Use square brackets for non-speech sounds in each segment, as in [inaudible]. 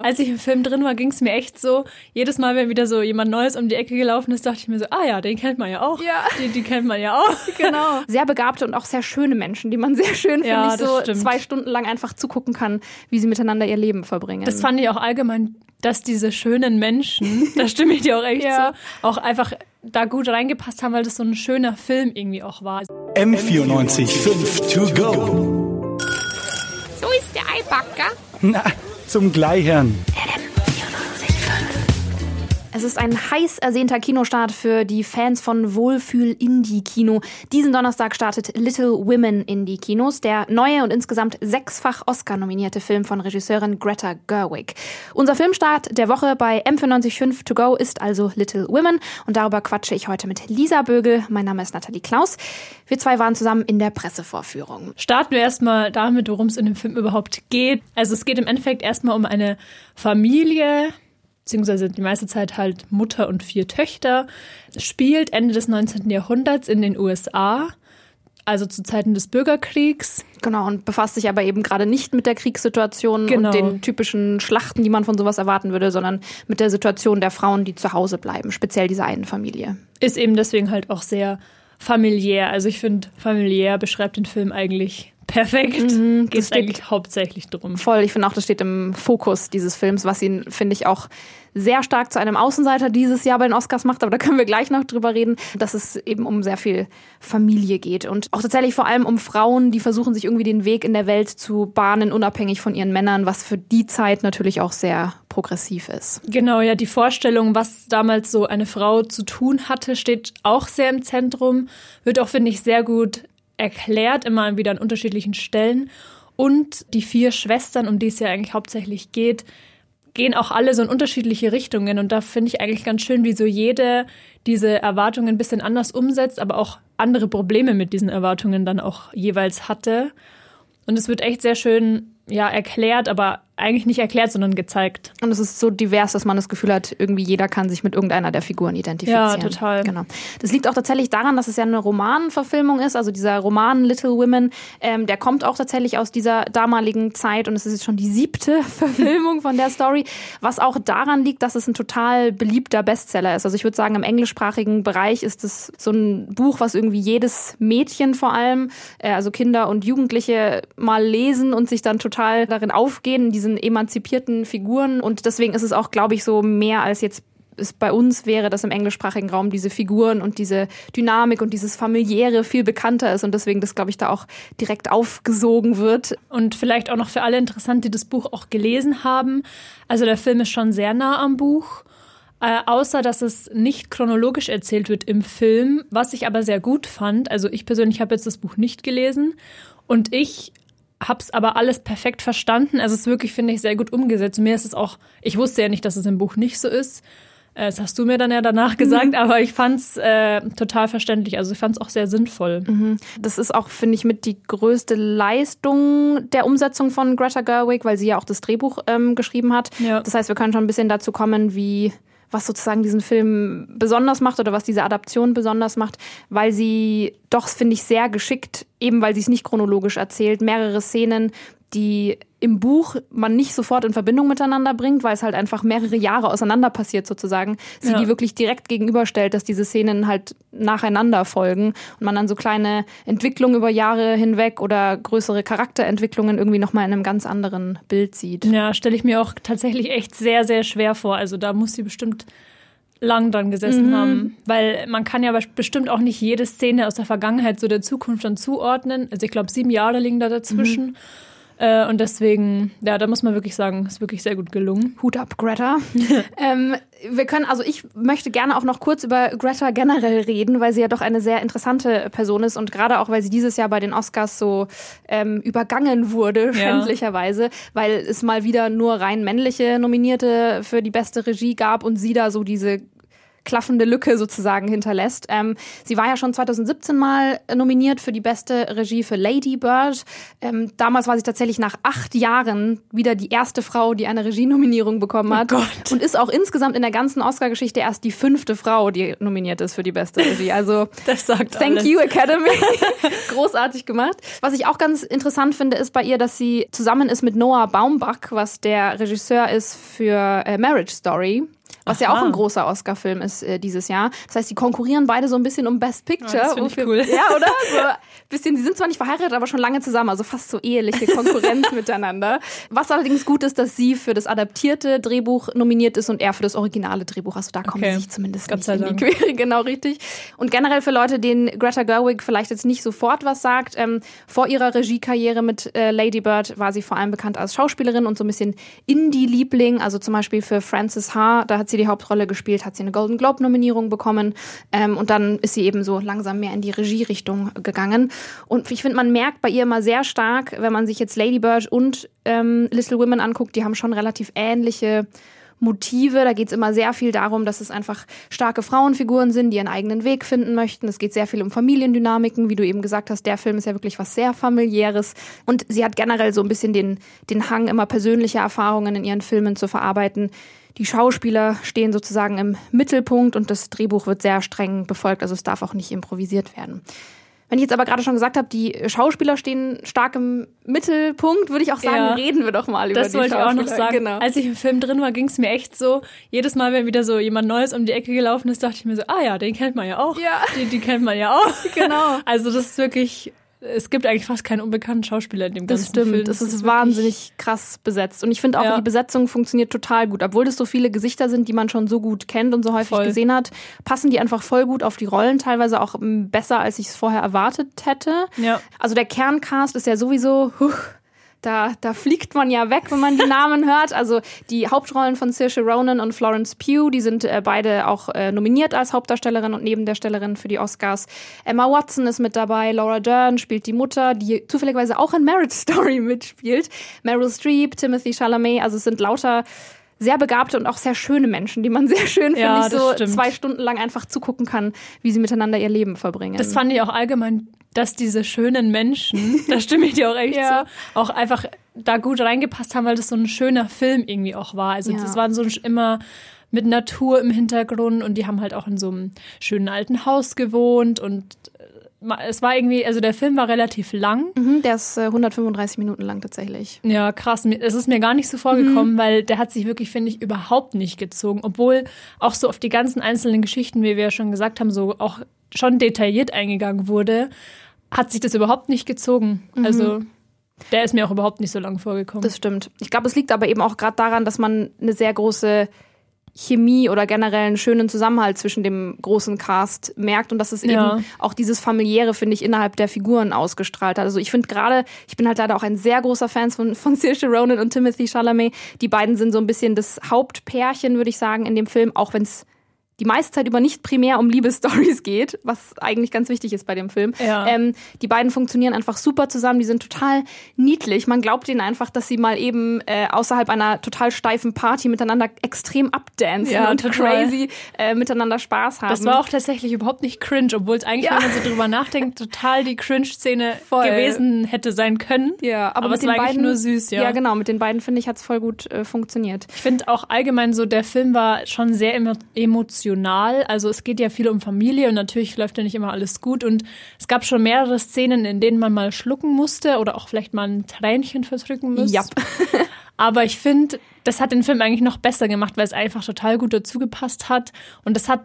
Als ich im Film drin war, ging es mir echt so, jedes Mal, wenn wieder so jemand Neues um die Ecke gelaufen ist, dachte ich mir so, ah ja, den kennt man ja auch. Ja. Die, die kennt man ja auch. [laughs] Genau. Sehr begabte und auch sehr schöne Menschen, die man sehr schön, Ja, finde ich, so stimmt. zwei Stunden lang einfach zugucken kann, wie sie miteinander ihr Leben verbringen. Das fand ich auch allgemein, dass diese schönen Menschen, [laughs] da stimme ich dir auch echt Ja. so, auch einfach da gut reingepasst haben, weil das so ein schöner Film irgendwie auch war. M94 5 to go. So ist der Eibacker. Na, zum Gleichern. Es ist ein heiß ersehnter Kinostart für die Fans von Wohlfühl-Indie-Kino. Diesen Donnerstag startet Little Women in die Kinos, der neue und insgesamt sechsfach Oscar-nominierte Film von Regisseurin Greta Gerwig. Unser Filmstart der Woche bei M945 To Go ist also Little Women und darüber quatsche ich heute mit Lisa Bögel. Mein Name ist Nathalie Klaus. Wir zwei waren zusammen in der Pressevorführung. Starten wir erstmal damit, worum es in dem Film überhaupt geht. Also es geht im Endeffekt erstmal um eine Familie, beziehungsweise die meiste Zeit halt Mutter und vier Töchter. Spielt Ende des 19. Jahrhunderts in den USA, also zu Zeiten des Bürgerkriegs. Genau, und befasst sich aber eben gerade nicht mit der Kriegssituation Genau. und den typischen Schlachten, die man von sowas erwarten würde, sondern mit der Situation der Frauen, die zu Hause bleiben, speziell dieser einen Familie. Ist eben deswegen halt auch sehr familiär. Also ich finde, familiär beschreibt den Film eigentlich perfekt. Geht es Mhm, eigentlich hauptsächlich drum. Voll, ich finde auch, das steht im Fokus dieses Films, was ihn, finde ich, auch sehr stark zu einem Außenseiter dieses Jahr bei den Oscars macht, aber da können wir gleich noch drüber reden, dass es eben um sehr viel Familie geht und auch tatsächlich vor allem um Frauen, die versuchen, sich irgendwie den Weg in der Welt zu bahnen, unabhängig von ihren Männern, was für die Zeit natürlich auch sehr progressiv ist. Genau, ja, die Vorstellung, was damals so eine Frau zu tun hatte, steht auch sehr im Zentrum. Wird auch, finde ich, sehr gut erklärt, immer wieder an unterschiedlichen Stellen. Und die vier Schwestern, um die es ja eigentlich hauptsächlich geht, gehen auch alle so in unterschiedliche Richtungen. Und da finde ich eigentlich ganz schön, wie so jede diese Erwartungen ein bisschen anders umsetzt, aber auch andere Probleme mit diesen Erwartungen dann auch jeweils hatte. Und es wird echt sehr schön, ja, erklärt, aber eigentlich nicht erklärt, sondern gezeigt. Und es ist so divers, dass man das Gefühl hat, irgendwie jeder kann sich mit irgendeiner der Figuren identifizieren. Ja, total. Genau. Das liegt auch tatsächlich daran, dass es ja eine Romanverfilmung ist. Also dieser Roman Little Women, ähm, der kommt auch tatsächlich aus dieser damaligen Zeit und es ist jetzt schon die siebte [laughs] Verfilmung von der Story. Was auch daran liegt, dass es ein total beliebter Bestseller ist. Also ich würde sagen, im englischsprachigen Bereich ist es so ein Buch, was irgendwie jedes Mädchen vor allem, äh, also Kinder und Jugendliche mal lesen und sich dann total darin aufgehen, in diesen emanzipierten Figuren. Und deswegen ist es auch, glaube ich, so mehr als jetzt es bei uns wäre, dass im englischsprachigen Raum diese Figuren und diese Dynamik und dieses familiäre viel bekannter ist und deswegen das, glaube ich, da auch direkt aufgesogen wird. Und vielleicht auch noch für alle interessant, die das Buch auch gelesen haben. Also der Film ist schon sehr nah am Buch. Äh, außer dass es nicht chronologisch erzählt wird im Film, was ich aber sehr gut fand. Also ich persönlich habe jetzt das Buch nicht gelesen und ich habe es aber alles perfekt verstanden. Also es ist wirklich, finde ich, sehr gut umgesetzt. Und mir ist es auch, ich wusste ja nicht, dass es im Buch nicht so ist. Äh, Das hast du mir dann ja danach gesagt, aber ich fand es äh, total verständlich. Also ich fand es auch sehr sinnvoll. Das ist auch, finde ich, mit die größte Leistung der Umsetzung von Greta Gerwig, weil sie ja auch das Drehbuch ähm, geschrieben hat. Ja. Das heißt, wir können schon ein bisschen dazu kommen, wie was sozusagen diesen Film besonders macht oder was diese Adaption besonders macht, weil sie doch, finde ich, sehr geschickt, eben weil sie es nicht chronologisch erzählt, mehrere Szenen, die im Buch man nicht sofort in Verbindung miteinander bringt, weil es halt einfach mehrere Jahre auseinander passiert sozusagen, sie Ja. die wirklich direkt gegenüberstellt, dass diese Szenen halt nacheinander folgen und man dann so kleine Entwicklungen über Jahre hinweg oder größere Charakterentwicklungen irgendwie nochmal in einem ganz anderen Bild sieht. Ja, stelle ich mir auch tatsächlich echt sehr, sehr schwer vor. Also da muss sie bestimmt lang dran gesessen haben. Weil man kann ja bestimmt auch nicht jede Szene aus der Vergangenheit so der Zukunft dann zuordnen. Also ich glaube, sieben Jahre liegen da dazwischen. Äh, und deswegen, ja, da muss man wirklich sagen, ist wirklich sehr gut gelungen. Hut ab, Greta. [laughs] ähm, wir können, also ich möchte gerne auch noch kurz über Greta generell reden, weil sie ja doch eine sehr interessante Person ist und gerade auch, weil sie dieses Jahr bei den Oscars so ähm, übergangen wurde, schändlicherweise, weil es mal wieder nur rein männliche Nominierte für die beste Regie gab und sie da so diese klaffende Lücke sozusagen hinterlässt. Ähm, sie war ja schon 2017 mal nominiert für die beste Regie für Lady Bird. Ähm, damals war sie tatsächlich nach acht Jahren wieder die erste Frau, die eine Regienominierung bekommen hat. Oh. Und ist auch insgesamt in der ganzen Oscar-Geschichte erst die fünfte Frau, die nominiert ist für die beste Regie. Also [laughs] Das sagt Thank alles. you, Academy. [laughs] Großartig gemacht. Was ich auch ganz interessant finde, ist bei ihr, dass sie zusammen ist mit Noah Baumbach, was der Regisseur ist für äh, Marriage Story. Was ja Aha. auch ein großer Oscar-Film ist äh, dieses Jahr. Das heißt, die konkurrieren beide so ein bisschen um Best Picture. Ja, das ich cool. Ja, oder? [laughs] So bisschen, die sind zwar nicht verheiratet, aber schon lange zusammen, also fast so eheliche Konkurrenz [laughs] miteinander. Was allerdings gut ist, dass sie für das adaptierte Drehbuch nominiert ist und er für das originale Drehbuch. Also da kommen Okay. sie sich zumindest Gott nicht in die. Quere, [laughs] genau richtig. Und generell für Leute, denen Greta Gerwig vielleicht jetzt nicht sofort was sagt, ähm, vor ihrer Regiekarriere mit äh, Lady Bird war sie vor allem bekannt als Schauspielerin und so ein bisschen Indie-Liebling. Also zum Beispiel für Frances Ha, da hat sie die Hauptrolle gespielt, hat sie eine Golden Globe-Nominierung bekommen. Ähm, und dann ist sie eben so langsam mehr in die Regierichtung gegangen. Und ich finde, man merkt bei ihr immer sehr stark, wenn man sich jetzt Lady Bird und ähm, Little Women anguckt, die haben schon relativ ähnliche Motive. Da geht es immer sehr viel darum, dass es einfach starke Frauenfiguren sind, die ihren eigenen Weg finden möchten. Es geht sehr viel um Familiendynamiken, wie du eben gesagt hast. Der Film ist ja wirklich was sehr familiäres. Und sie hat generell so ein bisschen den, den Hang, immer persönliche Erfahrungen in ihren Filmen zu verarbeiten. Die Schauspieler stehen sozusagen im Mittelpunkt und das Drehbuch wird sehr streng befolgt. Also es darf auch nicht improvisiert werden. Wenn ich jetzt aber gerade schon gesagt habe, die Schauspieler stehen stark im Mittelpunkt, würde ich auch sagen, Ja. reden wir doch mal über Das die wollte ich auch noch sagen. Genau. Als ich im Film drin war, ging es mir echt so, jedes Mal, wenn wieder so jemand Neues um die Ecke gelaufen ist, dachte ich mir so, ah ja, den kennt man ja auch. Ja. Die, die kennt man ja auch. [laughs] Genau. Also das ist wirklich, es gibt eigentlich fast keinen unbekannten Schauspieler in dem Das ganzen stimmt, Film. das ist, wirklich- wahnsinnig krass besetzt. Und ich finde auch, Ja. die Besetzung funktioniert total gut. Obwohl das so viele Gesichter sind, die man schon so gut kennt und so häufig Voll. gesehen hat, passen die einfach voll gut auf die Rollen, teilweise auch ähm, besser, als ich es vorher erwartet hätte. Ja. Also der Kerncast ist ja sowieso, huh, da, da fliegt man ja weg, wenn man die Namen [laughs] hört. Also die Hauptrollen von Saoirse Ronan und Florence Pugh, die sind äh, beide auch äh, nominiert als Hauptdarstellerin und Nebendarstellerin für die Oscars. Emma Watson ist mit dabei, Laura Dern spielt die Mutter, die zufälligerweise auch in Marriage Story [laughs] mitspielt. Meryl Streep, Timothy Chalamet, also es sind lauter sehr begabte und auch sehr schöne Menschen, die man [laughs] sehr schön, finde Ja, ich, das so stimmt. zwei Stunden lang einfach zugucken kann, wie sie miteinander ihr Leben verbringen. Das fand ich auch allgemein, dass diese schönen Menschen, [laughs] da stimme ich dir auch echt Ja. zu, auch einfach da gut reingepasst haben, weil das so ein schöner Film irgendwie auch war. Also Ja. das waren so immer mit Natur im Hintergrund und die haben halt auch in so einem schönen alten Haus gewohnt und äh, es war irgendwie, also der Film war relativ lang. Mhm, der ist äh, 135 Minuten lang tatsächlich. Ja, krass. Es ist mir gar nicht so vorgekommen, weil der hat sich wirklich, finde ich, überhaupt nicht gezogen. Obwohl auch so auf die ganzen einzelnen Geschichten, wie wir ja schon gesagt haben, so auch schon detailliert eingegangen wurde, hat sich das überhaupt nicht gezogen. Also der ist mir auch überhaupt nicht so lang vorgekommen. Das stimmt. Ich glaube, es liegt aber eben auch gerade daran, dass man eine sehr große Chemie oder generell einen schönen Zusammenhalt zwischen dem großen Cast merkt und dass es Ja. eben auch dieses familiäre, finde ich, innerhalb der Figuren ausgestrahlt hat. Also ich finde gerade, ich bin halt leider auch ein sehr großer Fan von, von Saoirse Ronan und Timothy Chalamet. Die beiden sind so ein bisschen das Hauptpärchen, würde ich sagen, in dem Film, auch wenn es die meiste Zeit über nicht primär um Liebesstories [laughs] geht, was eigentlich ganz wichtig ist bei dem Film. Ja. Ähm, die beiden funktionieren einfach super zusammen, die sind total niedlich. Man glaubt ihnen einfach, dass sie mal eben äh, außerhalb einer total steifen Party miteinander extrem abdancen Ja, und total. crazy äh, miteinander Spaß haben. das war auch tatsächlich überhaupt nicht cringe, obwohl es eigentlich, Ja. wenn man so drüber nachdenkt, [laughs] total die Cringe-Szene gewesen hätte sein können. ja, aber, aber mit es den war eigentlich beiden nur süß, ja. Ja, genau, mit den beiden finde ich hat's voll gut äh, funktioniert. Ich finde auch allgemein so, der Film war schon sehr emo emotional. Also es geht ja viel um Familie und natürlich läuft ja nicht immer alles gut. Und es gab schon mehrere Szenen, in denen man mal schlucken musste oder auch vielleicht mal ein Tränchen verdrücken musste. Japp. [laughs] Aber ich finde, das hat den Film eigentlich noch besser gemacht, weil es einfach total gut dazu gepasst hat. Und das hat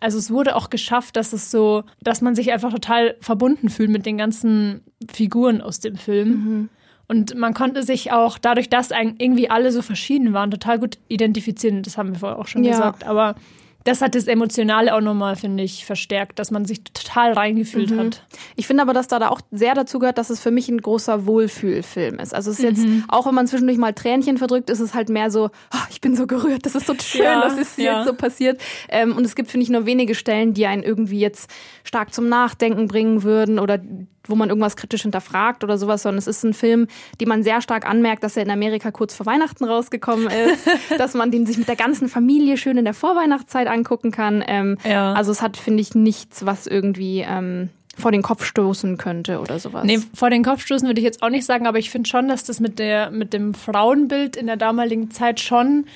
also es wurde auch geschafft, dass es so, dass man sich einfach total verbunden fühlt mit den ganzen Figuren aus dem Film. Und man konnte sich auch dadurch, dass irgendwie alle so verschieden waren, total gut identifizieren. Das haben wir vorher auch schon Ja. gesagt. Aber das hat das Emotionale auch nochmal, finde ich, verstärkt, dass man sich total reingefühlt hat. Ich finde aber, dass da, da auch sehr dazu gehört, dass es für mich ein großer Wohlfühlfilm ist. Also es ist jetzt, Mhm. auch wenn man zwischendurch mal Tränchen verdrückt, ist es halt mehr so, "Ah, ich bin so gerührt, das ist so schön, Ja, ist hier ja. jetzt so passiert. Ähm, und es gibt, finde ich, nur wenige Stellen, die einen irgendwie jetzt stark zum Nachdenken bringen würden oder wo man irgendwas kritisch hinterfragt oder sowas, sondern es ist ein Film, den man sehr stark anmerkt, dass er in Amerika kurz vor Weihnachten rausgekommen ist, [laughs] dass man den sich mit der ganzen Familie schön in der Vorweihnachtszeit angucken kann. Ähm, Ja. Also es hat, finde ich, nichts, was irgendwie ähm, vor den Kopf stoßen könnte oder sowas. Nee, vor den Kopf stoßen würde ich jetzt auch nicht sagen, aber ich finde schon, dass das mit der, mit dem Frauenbild in der damaligen Zeit schon,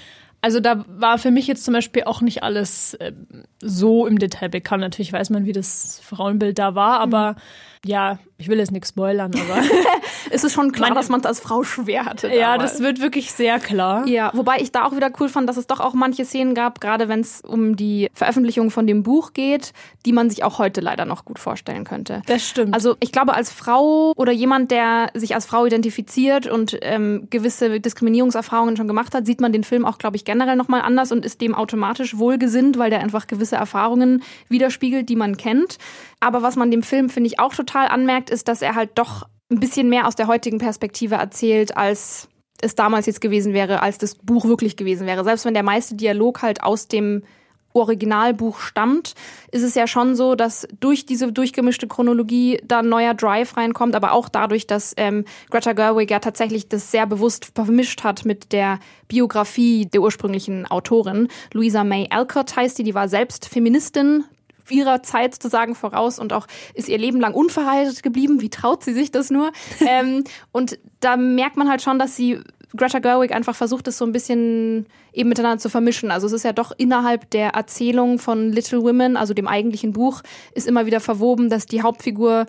also da war für mich jetzt zum Beispiel auch nicht alles äh, so im Detail bekannt. Natürlich weiß man, wie das Frauenbild da war, aber ja, ich will jetzt nichts spoilern, aber [laughs] es ist schon klar, Meine- dass man es als Frau schwer hatte. ja, damals. das wird wirklich sehr klar. Ja, wobei ich da auch wieder cool fand, dass es doch auch manche Szenen gab, gerade wenn es um die Veröffentlichung von dem Buch geht, die man sich auch heute leider noch gut vorstellen könnte. Das stimmt. Also ich glaube, als Frau oder jemand, der sich als Frau identifiziert und ähm, gewisse Diskriminierungserfahrungen schon gemacht hat, sieht man den Film auch, glaube ich, generell nochmal anders und ist dem automatisch wohlgesinnt, weil der einfach gewisse Erfahrungen widerspiegelt, die man kennt. Aber was man dem Film, finde ich, auch total anmerkt, ist, dass er halt doch ein bisschen mehr aus der heutigen Perspektive erzählt, als es damals jetzt gewesen wäre, als das Buch wirklich gewesen wäre. Selbst wenn der meiste Dialog halt aus dem Originalbuch stammt, ist es ja schon so, dass durch diese durchgemischte Chronologie da ein neuer Drive reinkommt, aber auch dadurch, dass ähm, Greta Gerwig ja tatsächlich das sehr bewusst vermischt hat mit der Biografie der ursprünglichen Autorin. Louisa May Alcott heißt die, die war selbst Feministin, ihrer Zeit sozusagen voraus und auch ist ihr Leben lang unverheiratet geblieben. Wie traut sie sich das nur? [laughs] ähm, und da merkt man halt schon, dass sie Greta Gerwig einfach versucht, es so ein bisschen eben miteinander zu vermischen. Also es ist ja doch innerhalb der Erzählung von Little Women, also dem eigentlichen Buch, ist immer wieder verwoben, dass die Hauptfigur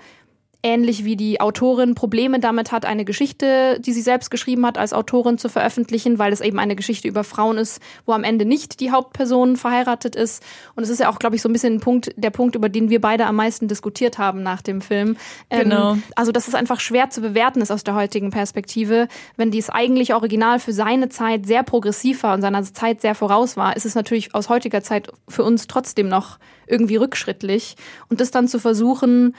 ähnlich wie die Autorin Probleme damit hat, eine Geschichte, die sie selbst geschrieben hat, als Autorin zu veröffentlichen, weil es eben eine Geschichte über Frauen ist, wo am Ende nicht die Hauptperson verheiratet ist. Und es ist ja auch, glaube ich, so ein bisschen ein Punkt, der Punkt, über den wir beide am meisten diskutiert haben nach dem Film. Ähm, Genau. also, dass es einfach schwer zu bewerten ist aus der heutigen Perspektive. Wenn dies eigentlich Original für seine Zeit sehr progressiv war und seiner Zeit sehr voraus war, ist es natürlich aus heutiger Zeit für uns trotzdem noch irgendwie rückschrittlich. Und das dann zu versuchen,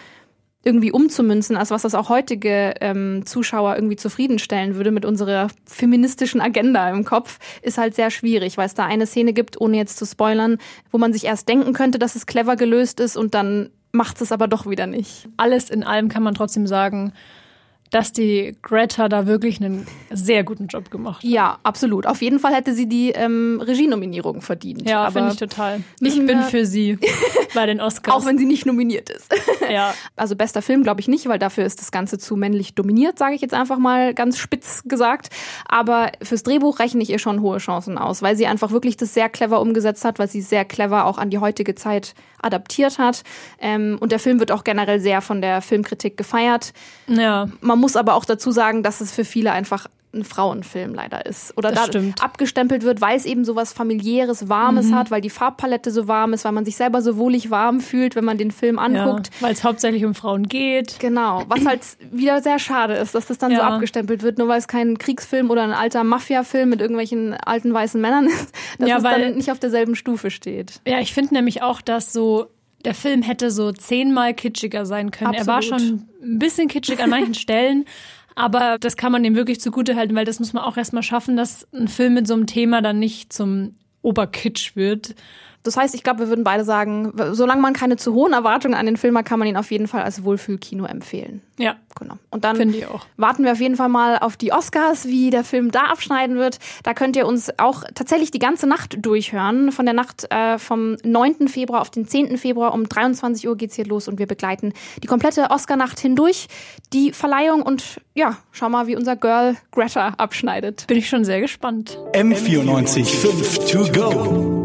irgendwie umzumünzen, als was das auch heutige ähm, Zuschauer irgendwie zufriedenstellen würde mit unserer feministischen Agenda im Kopf, ist halt sehr schwierig, weil es da eine Szene gibt, ohne jetzt zu spoilern, wo man sich erst denken könnte, dass es clever gelöst ist und dann macht es aber doch wieder nicht. Alles in allem kann man trotzdem sagen, dass die Greta da wirklich einen sehr guten Job gemacht hat. Ja, absolut. Auf jeden Fall hätte sie die ähm, Regienominierung verdient. Ja, finde ich total. Ich bin für sie [laughs] bei den Oscars. Auch wenn sie nicht nominiert ist. ja. [laughs] Also bester Film glaube ich nicht, weil dafür ist das Ganze zu männlich dominiert, sage ich jetzt einfach mal ganz spitz gesagt. Aber fürs Drehbuch rechne ich ihr schon hohe Chancen aus, weil sie einfach wirklich das sehr clever umgesetzt hat, weil sie sehr clever auch an die heutige Zeit adaptiert hat. Ähm, und der Film wird auch generell sehr von der Filmkritik gefeiert. Ja. Man muss aber auch dazu sagen, dass es für viele einfach ein Frauenfilm leider ist. Oder da. Mhm. abgestempelt wird, weil es eben so was familiäres, warmes hat, weil die Farbpalette so warm ist, weil man sich selber so wohlig warm fühlt, wenn man den Film ja. anguckt. Weil es hauptsächlich um Frauen geht. Genau, was halt wieder sehr schade ist, dass das dann so Ja. abgestempelt wird, nur weil es kein Kriegsfilm oder ein alter Mafia-Film mit irgendwelchen alten weißen Männern ist, dass Ja, es weil- dann nicht auf derselben Stufe steht. Ja, ich finde nämlich auch, dass so der Film hätte so zehnmal kitschiger sein können. Er war Absolut. schon ein bisschen kitschig an manchen [laughs] Stellen, aber das kann man dem wirklich zugute halten, weil das muss man auch erstmal schaffen, dass ein Film mit so einem Thema dann nicht zum Oberkitsch wird. Das heißt, ich glaube, wir würden beide sagen, solange man keine zu hohen Erwartungen an den Film hat, kann man ihn auf jeden Fall als Wohlfühlkino empfehlen. Ja, Genau. Und dann finde ich auch. warten wir auf jeden Fall mal auf die Oscars, wie der Film da abschneiden wird. Da könnt ihr uns auch tatsächlich die ganze Nacht durchhören. Von der Nacht äh, vom 9. Februar auf den 10. Februar um 23 Uhr geht's hier los und wir begleiten die komplette Oscar-Nacht hindurch, die Verleihung und ja, schau mal, wie unser Girl Greta abschneidet. Bin ich schon sehr gespannt. M94 5 to go.